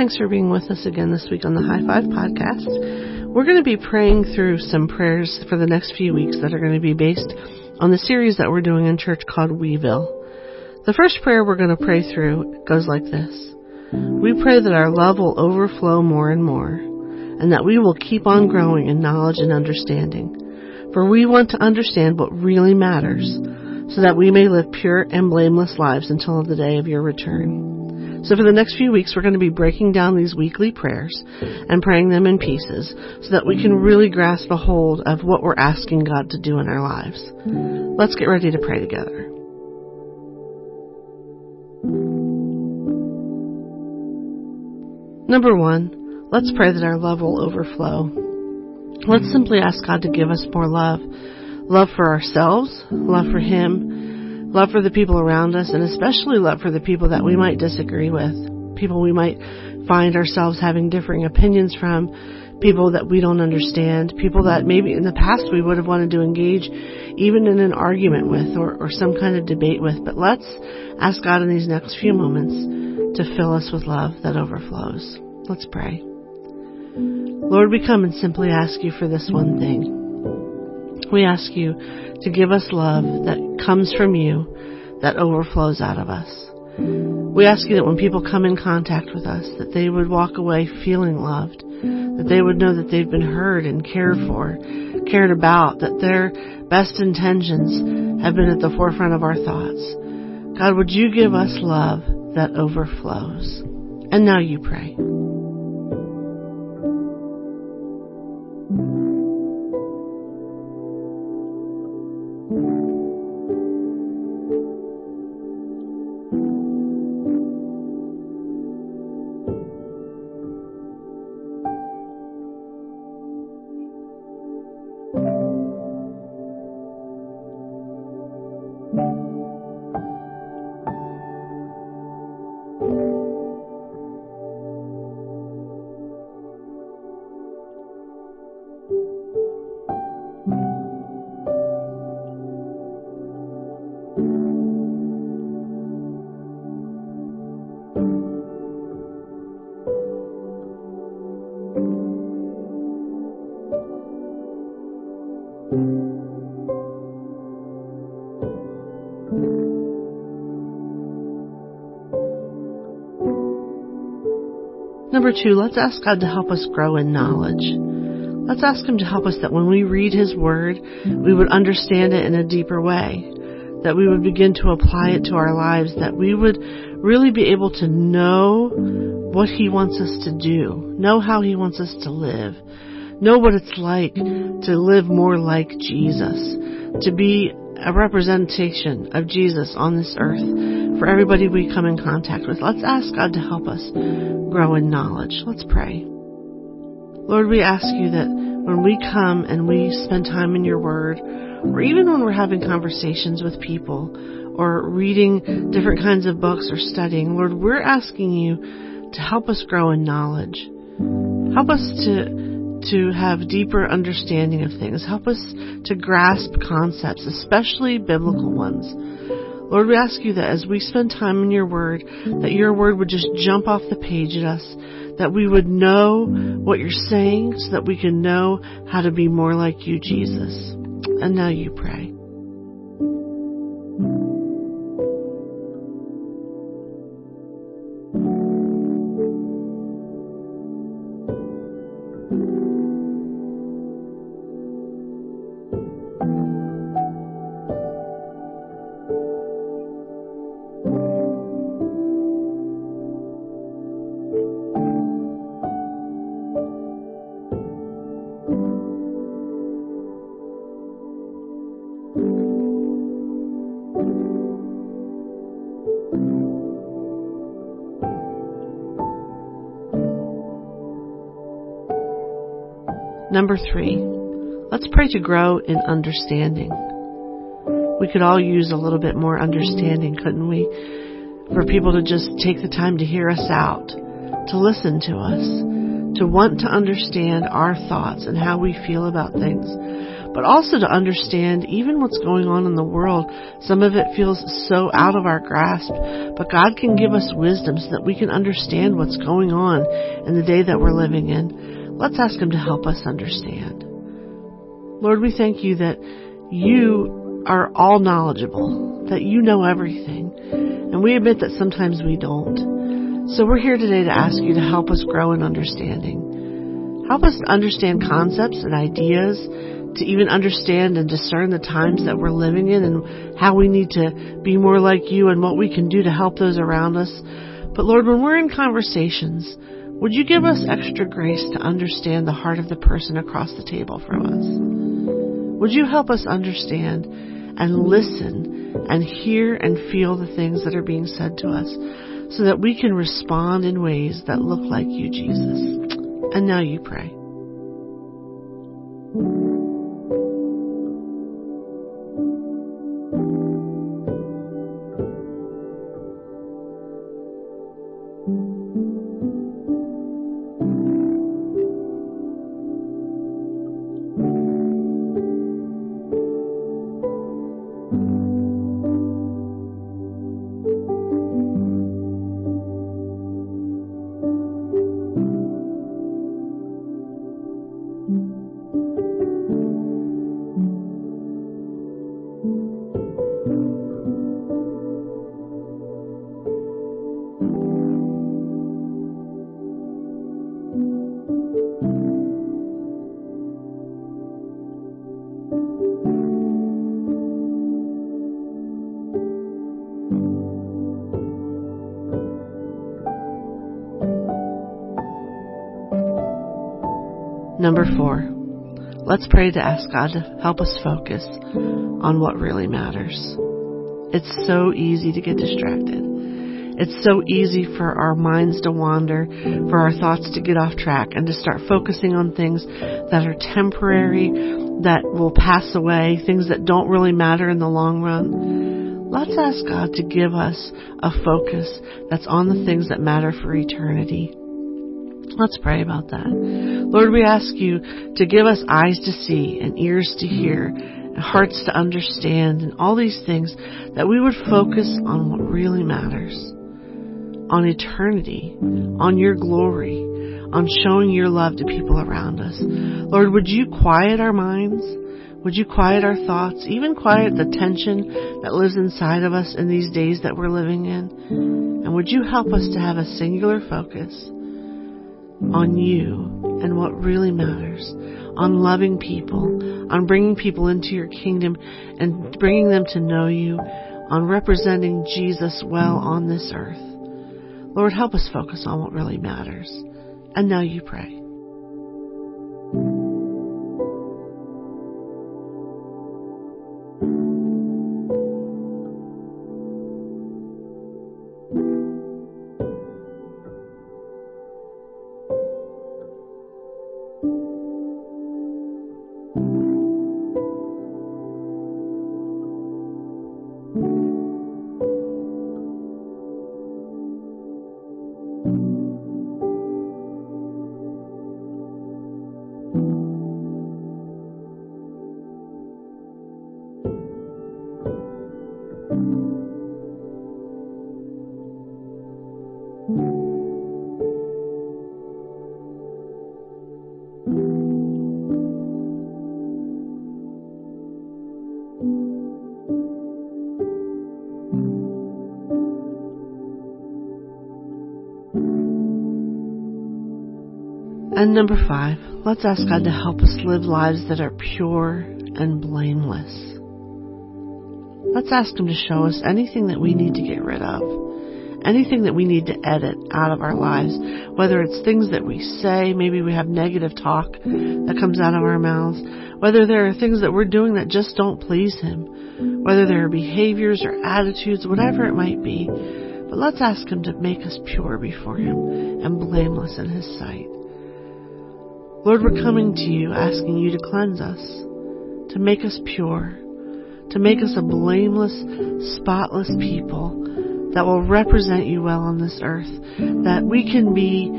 Thanks for being with us again this week on the High Five Podcast. We're going to be praying through some prayers for the next few weeks that are going to be based on the series that we're doing in church called Weeville. The first prayer we're going to pray through goes like this. We pray that our love will overflow more and more, and that we will keep on growing in knowledge and understanding. For we want to understand what really matters, so that we may live pure and blameless lives until the day of your return. So for the next few weeks, we're going to be breaking down these weekly prayers and praying them in pieces so that we can really grasp a hold of what we're asking God to do in our lives. Let's get ready to pray together. Number one, let's pray that our love will overflow. Let's simply ask God to give us more love. Love for ourselves, love for Him, love for the people around us, and especially love for the people that we might disagree with, people we might find ourselves having differing opinions from, people that we don't understand, people that maybe in the past we would have wanted to engage even in an argument with or, or some kind of debate with. But let's ask God in these next few moments to fill us with love that overflows. Let's pray. Lord, we come and simply ask you for this one thing. We ask you to give us love that comes from you, that overflows out of us. We ask you that when people come in contact with us, that they would walk away feeling loved, that they would know that they've been heard and cared for, cared about, that their best intentions have been at the forefront of our thoughts. God, would you give us love that overflows? And now you pray. Number two, let's ask God to help us grow in knowledge. Let's ask Him to help us that when we read His Word, we would understand it in a deeper way, that we would begin to apply it to our lives, that we would really be able to know what He wants us to do, know how He wants us to live, know what it's like to live more like Jesus, to be a representation of Jesus on this earth for everybody we come in contact with. Let's ask God to help us grow in knowledge. Let's pray. Lord, we ask you that when we come and we spend time in your word, or even when we're having conversations with people, or reading different kinds of books or studying, Lord, we're asking you to help us grow in knowledge. Help us to to have deeper understanding of things. Help us to grasp concepts, especially biblical ones. Lord, we ask you that as we spend time in your word, that your word would just jump off the page at us, that we would know what you're saying so that we can know how to be more like you, Jesus. And now you pray. Number three, let's pray to grow in understanding. We could all use a little bit more understanding, couldn't we? For people to just take the time to hear us out, to listen to us, to want to understand our thoughts and how we feel about things. but also to understand even what's going on in the world. Some of it feels so out of our grasp, but God can give us wisdom so that we can understand what's going on in the day that we're living in. Let's ask Him to help us understand. Lord, we thank you that you are all knowledgeable, that you know everything, and we admit that sometimes we don't. So we're here today to ask you to help us grow in understanding. Help us understand concepts and ideas, to even understand and discern the times that we're living in and how we need to be more like you and what we can do to help those around us. But Lord, when we're in conversations, would you give us extra grace to understand the heart of the person across the table from us? Would you help us understand and listen and hear and feel the things that are being said to us so that we can respond in ways that look like you, Jesus? And now you pray. Number four, let's pray to ask God to help us focus on what really matters. It's so easy to get distracted. It's so easy for our minds to wander, for our thoughts to get off track, and to start focusing on things that are temporary, that will pass away, things that don't really matter in the long run. Let's ask God to give us a focus that's on the things that matter for eternity. Let's pray about that. Lord, we ask you to give us eyes to see and ears to hear and hearts to understand and all these things that we would focus on what really matters. On eternity, on your glory, on showing your love to people around us. Lord, would you quiet our minds? Would you quiet our thoughts, even quiet the tension that lives inside of us in these days that we're living in? And would you help us to have a singular focus on you and what really matters, on loving people, on bringing people into your kingdom and bringing them to know you, on representing Jesus well on this earth. Lord, help us focus on what really matters. And now you pray. And number five, let's ask God to help us live lives that are pure and blameless. Let's ask Him to show us anything that we need to get rid of, anything that we need to edit out of our lives, whether it's things that we say, maybe we have negative talk that comes out of our mouths, whether there are things that we're doing that just don't please Him, whether there are behaviors or attitudes, whatever it might be. But let's ask Him to make us pure before Him and blameless in His sight. Lord, we're coming to you asking you to cleanse us, to make us pure, to make us a blameless, spotless people that will represent you well on this earth, that we can be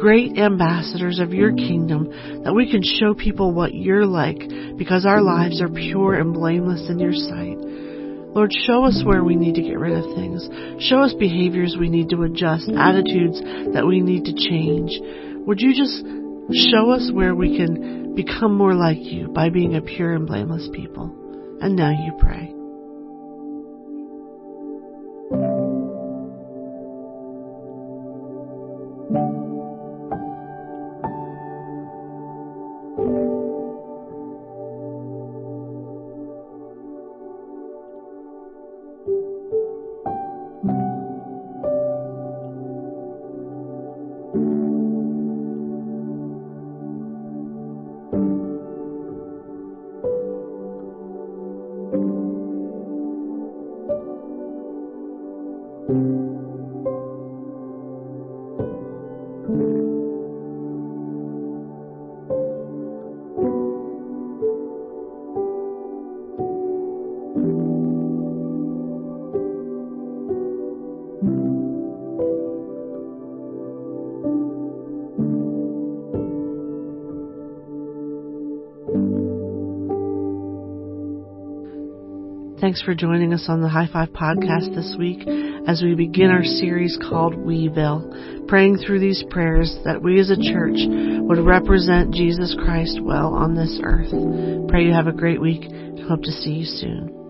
great ambassadors of your kingdom, that we can show people what you're like because our lives are pure and blameless in your sight. Lord, show us where we need to get rid of things. Show us behaviors we need to adjust, attitudes that we need to change. Would you just show us where we can become more like you by being a pure and blameless people? And now you pray. Thanks for joining us on the High Five podcast this week as we begin our series called Weeville, praying through these prayers that we as a church would represent Jesus Christ well on this earth. Pray you have a great week and hope to see you soon.